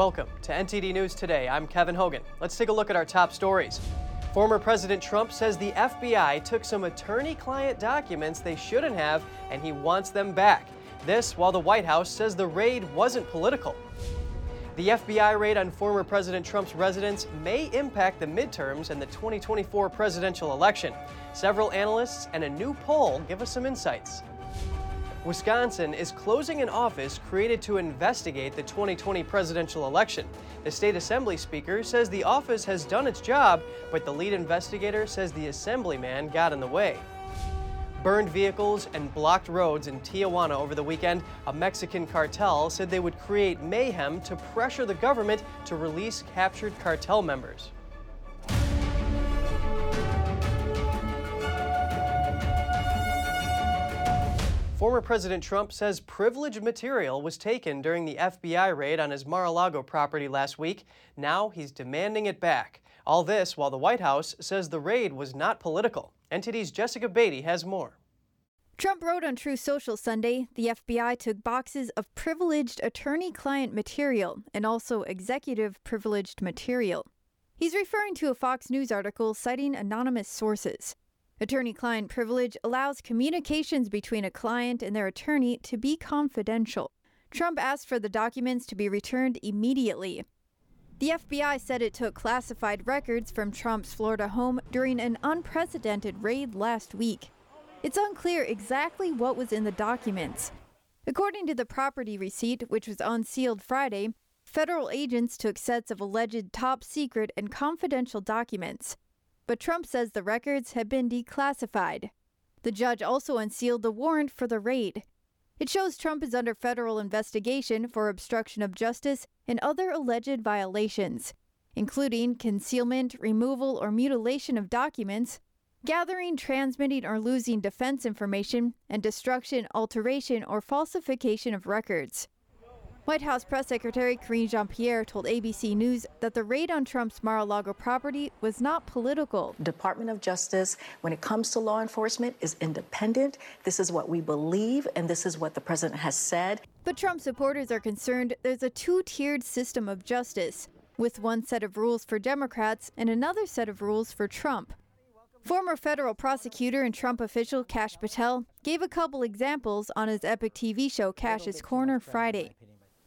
Welcome to NTD News Today. I'm Kevin Hogan. Let's take a look at our top stories. Former President Trump says the FBI took some attorney client documents they shouldn't have, and he wants them back. This while the White House says the raid wasn't political. The FBI raid on former President Trump's residence may impact the midterms and the 2024 presidential election. Several analysts and a new poll give us some insights. Wisconsin is closing an office created to investigate the 2020 presidential election. The state assembly speaker says the office has done its job, but the lead investigator says the assemblyman got in the way. Burned vehicles and blocked roads in Tijuana over the weekend, a Mexican cartel said they would create mayhem to pressure the government to release captured cartel members. Former President Trump says privileged material was taken during the FBI raid on his Mar a Lago property last week. Now he's demanding it back. All this while the White House says the raid was not political. NTD's Jessica Beatty has more. Trump wrote on Truth Social Sunday the FBI took boxes of privileged attorney client material and also executive privileged material. He's referring to a Fox News article citing anonymous sources. Attorney client privilege allows communications between a client and their attorney to be confidential. Trump asked for the documents to be returned immediately. The FBI said it took classified records from Trump's Florida home during an unprecedented raid last week. It's unclear exactly what was in the documents. According to the property receipt, which was unsealed Friday, federal agents took sets of alleged top secret and confidential documents but Trump says the records have been declassified. The judge also unsealed the warrant for the raid. It shows Trump is under federal investigation for obstruction of justice and other alleged violations, including concealment, removal, or mutilation of documents, gathering, transmitting, or losing defense information, and destruction, alteration, or falsification of records. White House Press Secretary Karine Jean Pierre told ABC News that the raid on Trump's Mar a Lago property was not political. Department of Justice, when it comes to law enforcement, is independent. This is what we believe, and this is what the president has said. But Trump supporters are concerned there's a two tiered system of justice, with one set of rules for Democrats and another set of rules for Trump. Former federal prosecutor and Trump official Kash Patel gave a couple examples on his EpochTV show Kash's Corner Friday.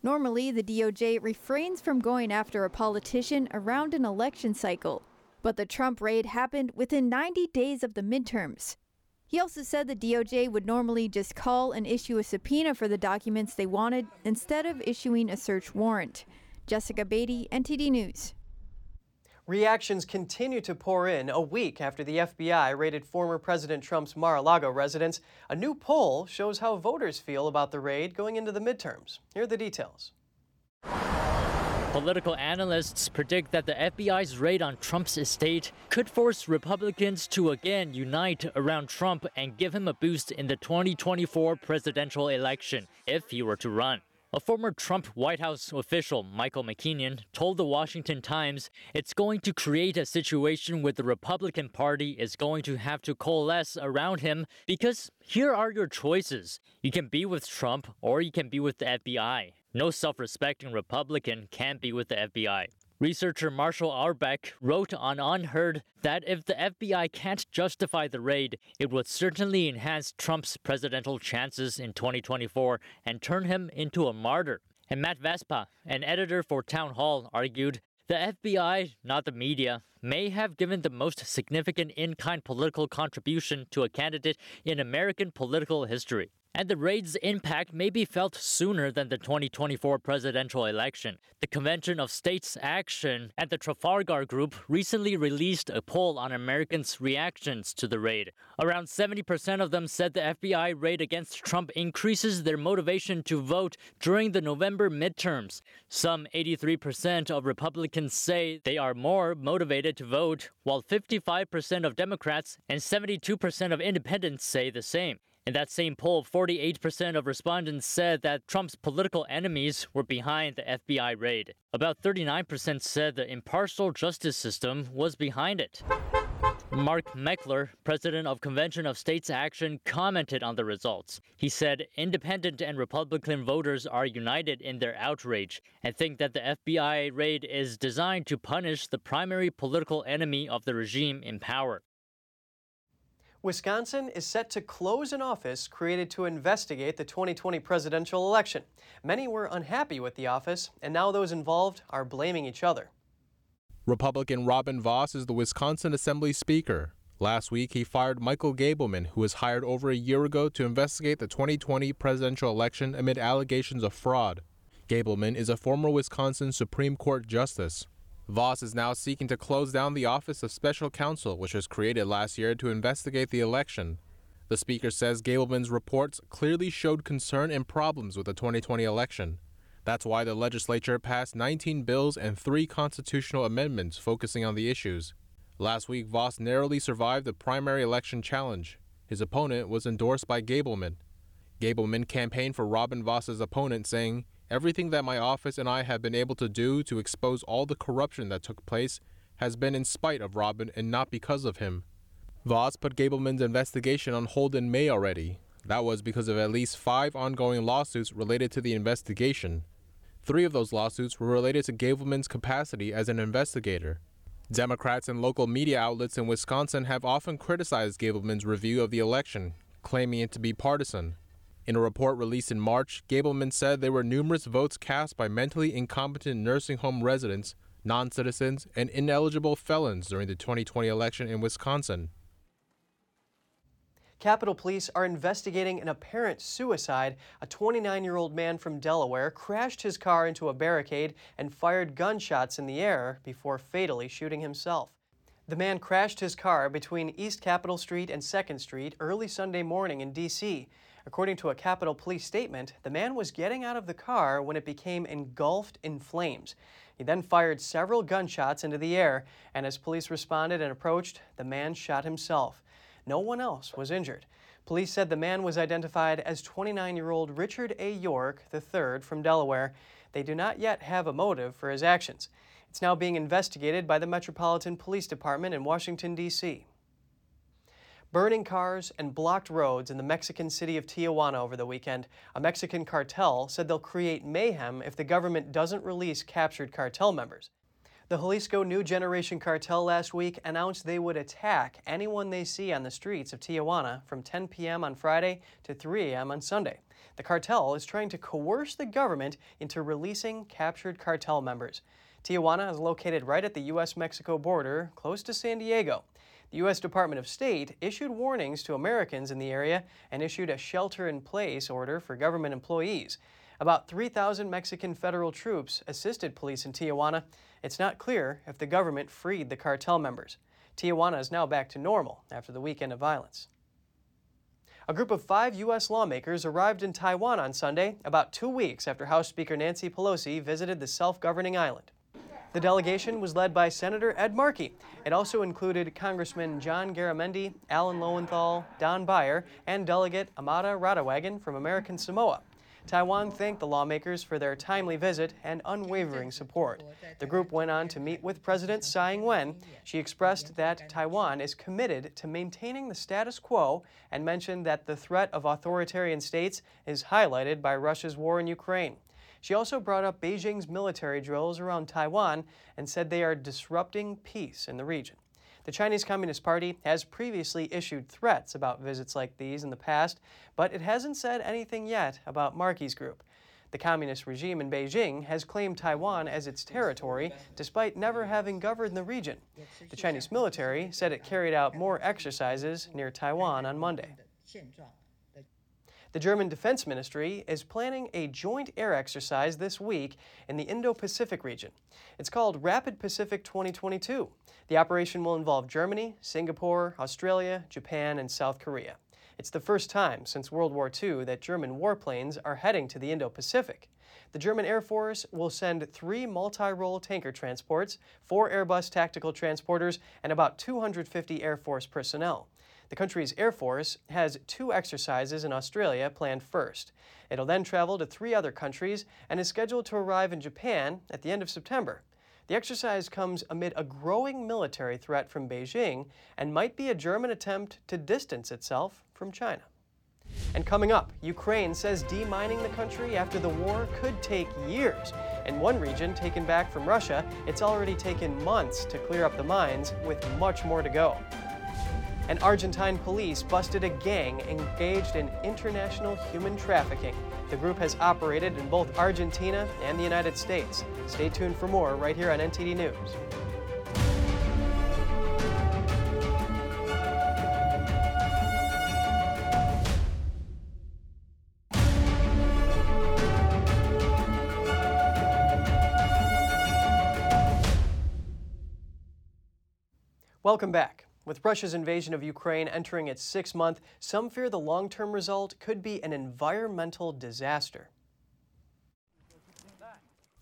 Normally, the DOJ refrains from going after a politician around an election cycle, but the Trump raid happened within 90 days of the midterms. He also said the DOJ would normally just call and issue a subpoena for the documents they wanted instead of issuing a search warrant. Jessica Beatty, NTD News. Reactions continue to pour in a week after the FBI raided former President Trump's Mar a Lago residence. A new poll shows how voters feel about the raid going into the midterms. Here are the details. Political analysts predict that the FBI's raid on Trump's estate could force Republicans to again unite around Trump and give him a boost in the 2024 presidential election if he were to run. A former Trump White House official, Michael McKenna, told the Washington Times it's going to create a situation where the Republican Party is going to have to coalesce around him because here are your choices. You can be with Trump or you can be with the FBI. No self respecting Republican can be with the FBI. Researcher Marshall Auerback wrote on UnHerd that if the FBI can't justify the raid, it would certainly enhance Trump's presidential chances in 2024 and turn him into a martyr. And Matt Vespa, an editor for Townhall, argued the FBI, not the media, may have given the most significant in kind political contribution to a candidate in American political history and the raid's impact may be felt sooner than the 2024 presidential election. The Convention of States Action and the Trafalgar Group recently released a poll on Americans' reactions to the raid. Around 70% of them said the FBI raid against Trump increases their motivation to vote during the November midterms. Some 83% of Republicans say they are more motivated to vote, while 55% of Democrats and 72% of independents say the same. In that same poll, 48% of respondents said that Trump's political enemies were behind the FBI raid. About 39% said the impartial justice system was behind it. Mark Meckler, president of Convention of States Action, commented on the results. He said independent and Republican voters are united in their outrage and think that the FBI raid is designed to punish the primary political enemy of the regime in power. Wisconsin is set to close an office created to investigate the 2020 presidential election. Many were unhappy with the office, and now those involved are blaming each other. Republican Robin Vos is the Wisconsin Assembly Speaker. Last week, he fired Michael Gableman, who was hired over a year ago to investigate the 2020 presidential election amid allegations of fraud. Gableman is a former Wisconsin Supreme Court justice. Vos is now seeking to close down the Office of Special Counsel, which was created last year to investigate the election. The Speaker says Gableman's reports clearly showed concern and problems with the 2020 election. That's why the legislature passed 19 bills and three constitutional amendments focusing on the issues. Last week, Vos narrowly survived the primary election challenge. His opponent was endorsed by Gableman. Gableman campaigned for Robin Vos's opponent, saying, Everything that my office and I have been able to do to expose all the corruption that took place has been in spite of Robin and not because of him. Vos put Gableman's investigation on hold in May already. That was because of at least five ongoing lawsuits related to the investigation. Three of those lawsuits were related to Gableman's capacity as an investigator. Democrats and local media outlets in Wisconsin have often criticized Gableman's review of the election, claiming it to be partisan. In a report released in March, Gableman said there were numerous votes cast by mentally incompetent nursing home residents, non citizens, and ineligible felons during the 2020 election in Wisconsin. Capitol Police are investigating an apparent suicide. A 29 year old man from Delaware crashed his car into a barricade and fired gunshots in the air before fatally shooting himself. The man crashed his car between East Capitol Street and 2nd Street early Sunday morning in D.C. According to a Capitol Police statement, the man was getting out of the car when it became engulfed in flames. He then fired several gunshots into the air, and as police responded and approached, the man shot himself. No one else was injured. Police said the man was identified as 29 year old Richard A. York III from Delaware. They do not yet have a motive for his actions. It's now being investigated by the Metropolitan Police Department in Washington, D.C. Burning cars and blocked roads in the Mexican city of Tijuana over the weekend. A Mexican cartel said they'll create mayhem if the government doesn't release captured cartel members. The Jalisco New Generation Cartel last week announced they would attack anyone they see on the streets of Tijuana from 10 p.m. on Friday to 3 a.m. on Sunday. The cartel is trying to coerce the government into releasing captured cartel members. Tijuana is located right at the U.S. Mexico border, close to San Diego. The U.S. Department of State issued warnings to Americans in the area and issued a shelter in place order for government employees. About 3,000 Mexican federal troops assisted police in Tijuana. It's not clear if the government freed the cartel members. Tijuana is now back to normal after the weekend of violence. A group of five U.S. lawmakers arrived in Taiwan on Sunday, about two weeks after House Speaker Nancy Pelosi visited the self governing island. The delegation was led by Senator Ed Markey. It also included Congressman John Garamendi, Alan Lowenthal, Don Beyer, and Delegate Amata Radewagen from American Samoa. Taiwan thanked the lawmakers for their timely visit and unwavering support. The group went on to meet with President Tsai Ing-wen. She expressed that Taiwan is committed to maintaining the status quo and mentioned that the threat of authoritarian states is highlighted by Russia's war in Ukraine. She also brought up Beijing's military drills around Taiwan and said they are disrupting peace in the region. The Chinese Communist Party has previously issued threats about visits like these in the past, but it hasn't said anything yet about Markey's group. The communist regime in Beijing has claimed Taiwan as its territory despite never having governed the region. The Chinese military said it carried out more exercises near Taiwan on Monday. The German Defense Ministry is planning a joint air exercise this week in the Indo Pacific region. It's called Rapid Pacific 2022. The operation will involve Germany, Singapore, Australia, Japan, and South Korea. It's the first time since World War II that German warplanes are heading to the Indo Pacific. The German Air Force will send three multi role tanker transports, four Airbus tactical transporters, and about 250 Air Force personnel. The country's Air Force has two exercises in Australia planned first. It'll then travel to three other countries and is scheduled to arrive in Japan at the end of September. The exercise comes amid a growing military threat from Beijing and might be a German attempt to distance itself from China. And coming up, Ukraine says demining the country after the war could take years. In one region taken back from Russia, it's already taken months to clear up the mines, with much more to go. And Argentine police busted a gang engaged in international human trafficking. The group has operated in both Argentina and the United States. Stay tuned for more right here on NTD News. Welcome back. With Russia's invasion of Ukraine entering its sixth month, some fear the long term result could be an environmental disaster.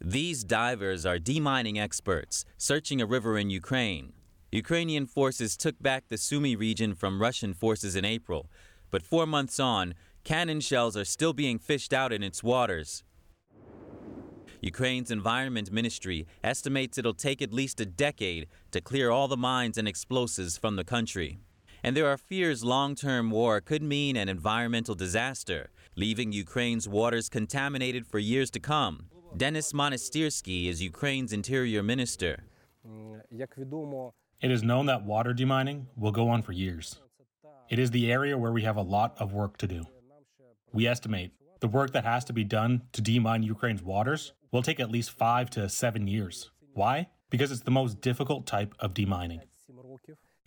These divers are demining experts searching a river in Ukraine. Ukrainian forces took back the Sumy region from Russian forces in April, but four months on, cannon shells are still being fished out in its waters. Ukraine's Environment Ministry estimates it'll take at least a decade to clear all the mines and explosives from the country. And there are fears long term war could mean an environmental disaster, leaving Ukraine's waters contaminated for years to come. Denis Monastyrsky is Ukraine's interior minister. It is known that water demining will go on for years. It is the area where we have a lot of work to do. We estimate the work that has to be done to demine Ukraine's waters will take at least five to seven years. Why? Because it's the most difficult type of demining.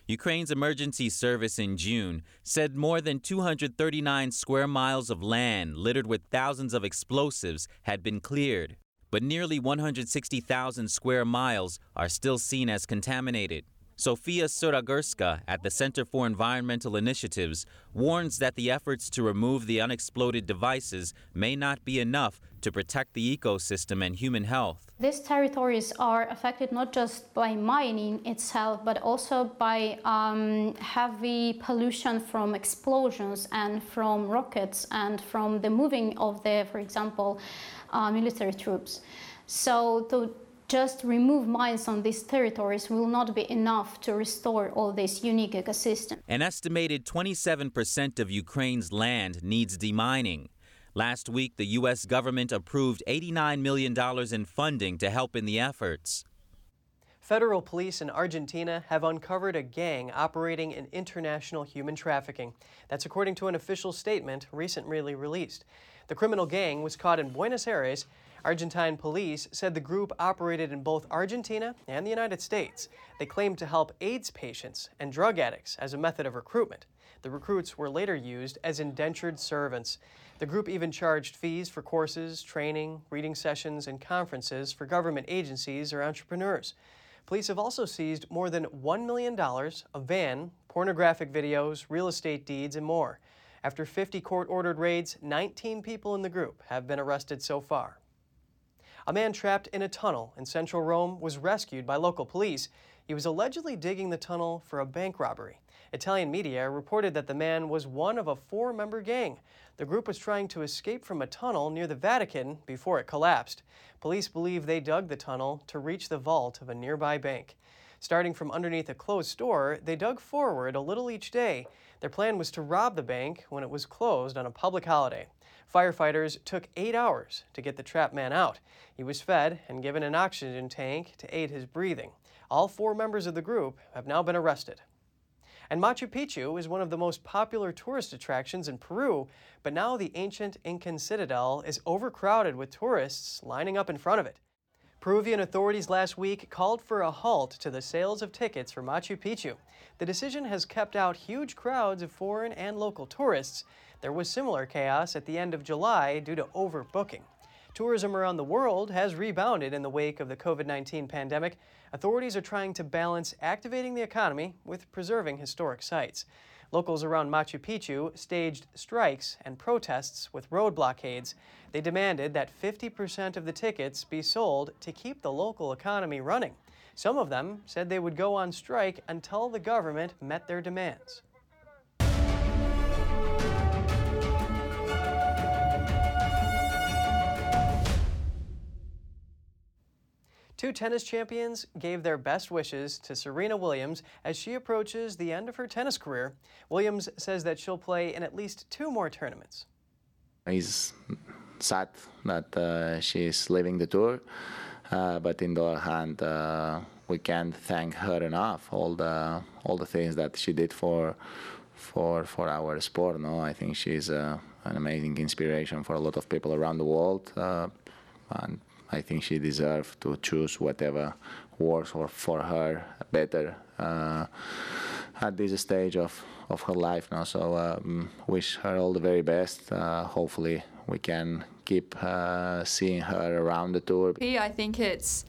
Ukraine's emergency service in June said more than 239 square miles of land littered with thousands of explosives had been cleared, but nearly 160,000 square miles are still seen as contaminated. Sofia Suragurska at the Center for Environmental Initiatives warns that the efforts to remove the unexploded devices may not be enough to protect the ecosystem and human health. These territories are affected not just by mining itself, but also by um, heavy pollution from explosions and from rockets and from the moving of the, for example, uh, military troops. So the just remove mines on these territories will not be enough to restore all this unique ecosystem. An estimated 27% of Ukraine's land needs demining. Last week, the U.S. government approved $89 million in funding to help in the efforts. Federal police in Argentina have uncovered a gang operating in international human trafficking. That's according to an official statement recently released. The criminal gang was caught in Buenos Aires Argentine police said the group operated in both Argentina and the United States. They claimed to help AIDS patients and drug addicts as a method of recruitment. The recruits were later used as indentured servants. The group even charged fees for courses, training, reading sessions, and conferences for government agencies or entrepreneurs. Police have also seized more than $1 million, a van, pornographic videos, real estate deeds, and more. After 50 court ordered raids, 19 people in the group have been arrested so far. A man trapped in a tunnel in central Rome was rescued by local police. He was allegedly digging the tunnel for a bank robbery. Italian media reported that the man was one of a four member gang. The group was trying to escape from a tunnel near the Vatican before it collapsed. Police believe they dug the tunnel to reach the vault of a nearby bank. Starting from underneath a closed store, they dug forward a little each day. Their plan was to rob the bank when it was closed on a public holiday. Firefighters took eight hours to get the trapped man out. He was fed and given an oxygen tank to aid his breathing. All four members of the group have now been arrested. And Machu Picchu is one of the most popular tourist attractions in Peru, but now the ancient Incan citadel is overcrowded with tourists lining up in front of it. Peruvian authorities last week called for a halt to the sales of tickets for Machu Picchu. The decision has kept out huge crowds of foreign and local tourists, there was similar chaos at the end of July due to overbooking. Tourism around the world has rebounded in the wake of the COVID 19 pandemic. Authorities are trying to balance activating the economy with preserving historic sites. Locals around Machu Picchu staged strikes and protests with road blockades. They demanded that 50% of the tickets be sold to keep the local economy running. Some of them said they would go on strike until the government met their demands. Two tennis champions gave their best wishes to Serena Williams as she approaches the end of her tennis career. Williams says that she'll play in at least two more tournaments. He's sad that uh, she's leaving the tour, uh, but in the other hand, uh, we can't thank her enough. All the all the things that she did for for for our sport. No, I think she's uh, an amazing inspiration for a lot of people around the world, uh, and I think she deserves to choose whatever works for, her better uh, at this stage of, of her life now. So um, wish her all the very best. Uh, hopefully we can keep uh, seeing her around the tour. I think it's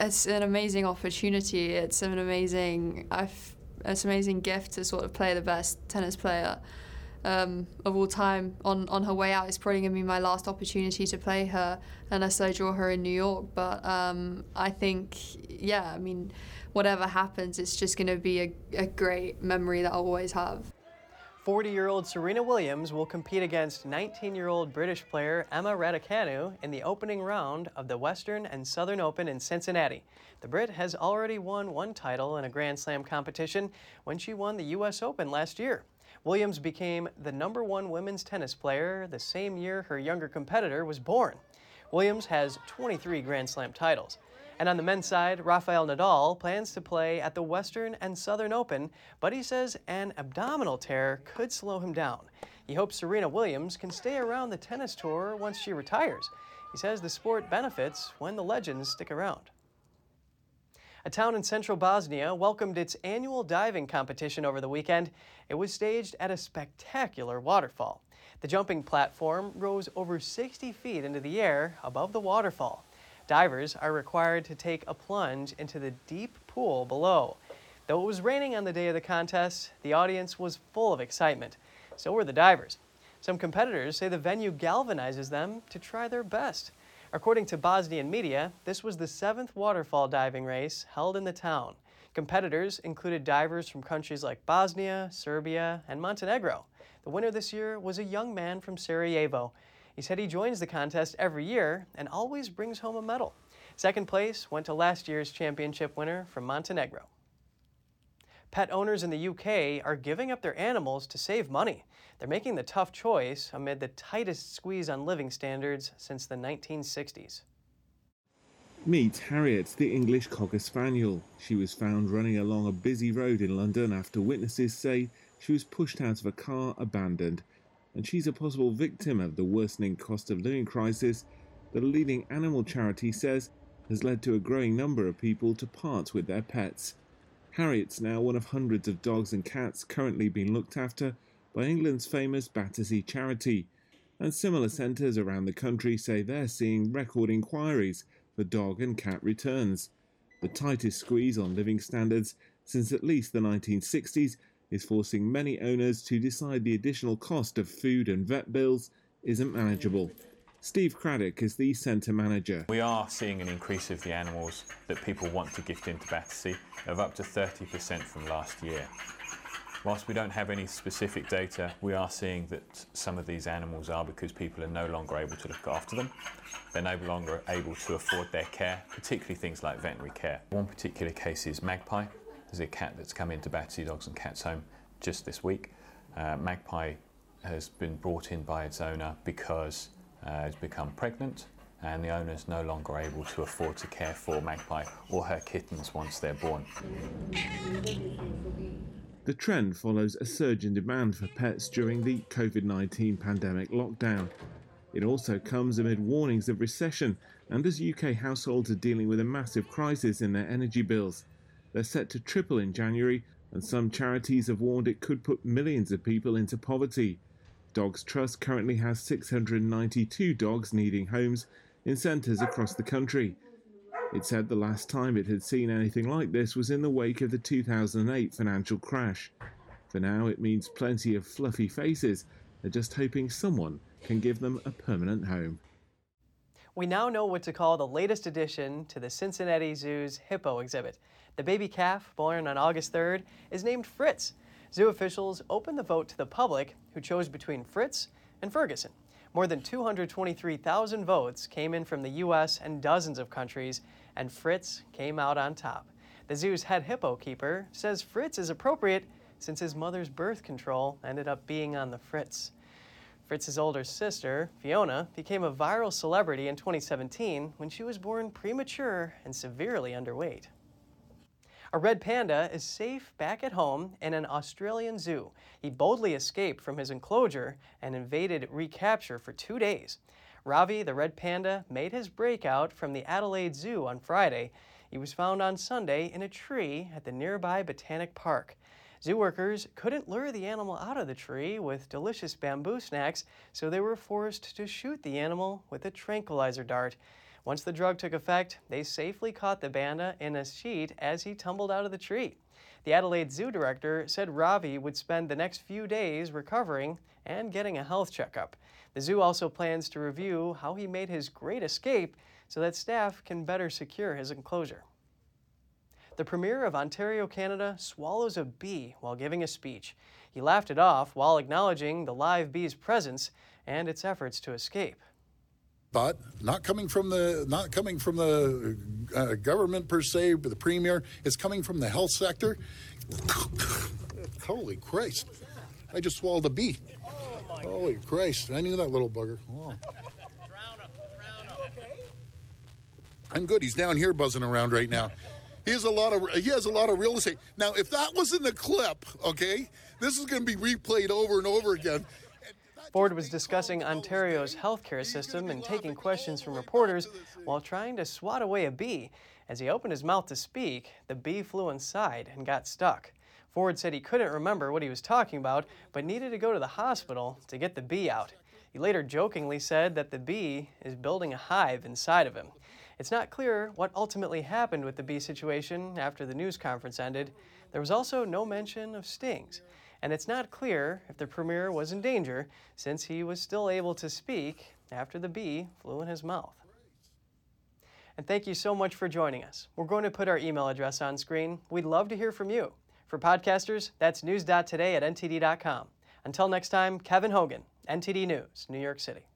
it's an amazing opportunity. It's an amazing I've, it's an amazing gift to sort of play the best tennis player um, of all time on, on her way out. It's probably going to be my last opportunity to play her unless I draw her in New York. But um, I think, yeah, I mean, whatever happens, it's just going to be a, a great memory that I'll always have. 40 year old Serena Williams will compete against 19 year old British player Emma Raducanu in the opening round of the Western and Southern Open in Cincinnati. The Brit has already won one title in a Grand Slam competition when she won the U.S. Open last year. Williams became the number one women's tennis player the same year her younger competitor was born. Williams has 23 Grand Slam titles. And on the men's side, Rafael Nadal plans to play at the Western and Southern Open, but he says an abdominal tear could slow him down. He hopes Serena Williams can stay around the tennis tour once she retires. He says the sport benefits when the legends stick around. A town in central Bosnia welcomed its annual diving competition over the weekend. It was staged at a spectacular waterfall. The jumping platform rose over 60 feet into the air above the waterfall. Divers are required to take a plunge into the deep pool below. Though it was raining on the day of the contest, the audience was full of excitement. So were the divers. Some competitors say the venue galvanizes them to try their best. According to Bosnian media, this was the seventh waterfall diving race held in the town. Competitors included divers from countries like Bosnia, Serbia, and Montenegro. The winner this year was a young man from Sarajevo. He said he joins the contest every year and always brings home a medal. Second place went to last year's championship winner from Montenegro. Pet owners in the UK are giving up their animals to save money. They're making the tough choice amid the tightest squeeze on living standards since the 1960s. Meet Harriet, the English Cocker Spaniel. She was found running along a busy road in London after witnesses say she was pushed out of a car abandoned. And she's a possible victim of the worsening cost of living crisis that a leading animal charity says has led to a growing number of people to part with their pets. Harriet's now one of hundreds of dogs and cats currently being looked after by England's famous Battersea charity, and similar centres around the country say they're seeing record inquiries for dog and cat returns. The tightest squeeze on living standards since at least the 1960s is forcing many owners to decide the additional cost of food and vet bills isn't manageable. Steve Craddock is the centre manager. We are seeing an increase of the animals that people want to gift into Battersea of up to 30% from last year. Whilst we don't have any specific data, we are seeing that some of these animals are because people are no longer able to look after them. They're no longer able to afford their care, particularly things like veterinary care. One particular case is Magpie. There's a cat that's come into Battersea Dogs and Cats Home just this week. Uh, Magpie has been brought in by its owner because uh, it's become pregnant and the owner is no longer able to afford to care for Magpie or her kittens once they're born. The trend follows a surge in demand for pets during the COVID 19 pandemic lockdown. It also comes amid warnings of recession and as UK households are dealing with a massive crisis in their energy bills. They're set to triple in January, and some charities have warned it could put millions of people into poverty. Dogs Trust currently has 692 dogs needing homes in centres across the country. It said the last time it had seen anything like this was in the wake of the 2008 financial crash. For now, it means plenty of fluffy faces are just hoping someone can give them a permanent home. We now know what to call the latest addition to the Cincinnati Zoo's hippo exhibit. The baby calf, born on August 3rd, is named Fritz. Zoo officials opened the vote to the public, who chose between Fritz and Ferguson. More than 223,000 votes came in from the U.S. and dozens of countries, and Fritz came out on top. The zoo's head hippo keeper says Fritz is appropriate since his mother's birth control ended up being on the Fritz. Fritz's older sister, Fiona, became a viral celebrity in 2017 when she was born premature and severely underweight. A red panda is safe back at home in an Australian zoo. He boldly escaped from his enclosure and evaded recapture for two days. Ravi, the red panda, made his breakout from the Adelaide Zoo on Friday. He was found on Sunday in a tree at the nearby Botanic Park. Zoo workers couldn't lure the animal out of the tree with delicious bamboo snacks, so they were forced to shoot the animal with a tranquilizer dart. Once the drug took effect, they safely caught the Banda in a sheet as he tumbled out of the tree. The Adelaide Zoo director said Ravi would spend the next few days recovering and getting a health checkup. The zoo also plans to review how he made his great escape so that staff can better secure his enclosure. The Premier of Ontario, Canada, swallows a bee while giving a speech. He laughed it off while acknowledging the live bee's presence and its efforts to escape. Not coming from the not coming from the uh, government per se, but the premier. It's coming from the health sector. Holy Christ! I just swallowed a bee. Holy Christ! I knew that little bugger. Oh. I'm good. He's down here buzzing around right now. He has a lot of he has a lot of real estate. Now, if that was in the clip, okay, this is going to be replayed over and over again. Ford was discussing Ontario's healthcare system and taking questions from reporters while trying to swat away a bee. As he opened his mouth to speak, the bee flew inside and got stuck. Ford said he couldn't remember what he was talking about, but needed to go to the hospital to get the bee out. He later jokingly said that the bee is building a hive inside of him. It's not clear what ultimately happened with the bee situation after the news conference ended. There was also no mention of stings, and it's not clear if the premier was in danger since he was still able to speak after the bee flew in his mouth. And thank you so much for joining us. We're going to put our email address on screen. We'd love to hear from you. For podcasters, that's news.today at ntd.com. Until next time, Kevin Hogan, NTD News, New York City.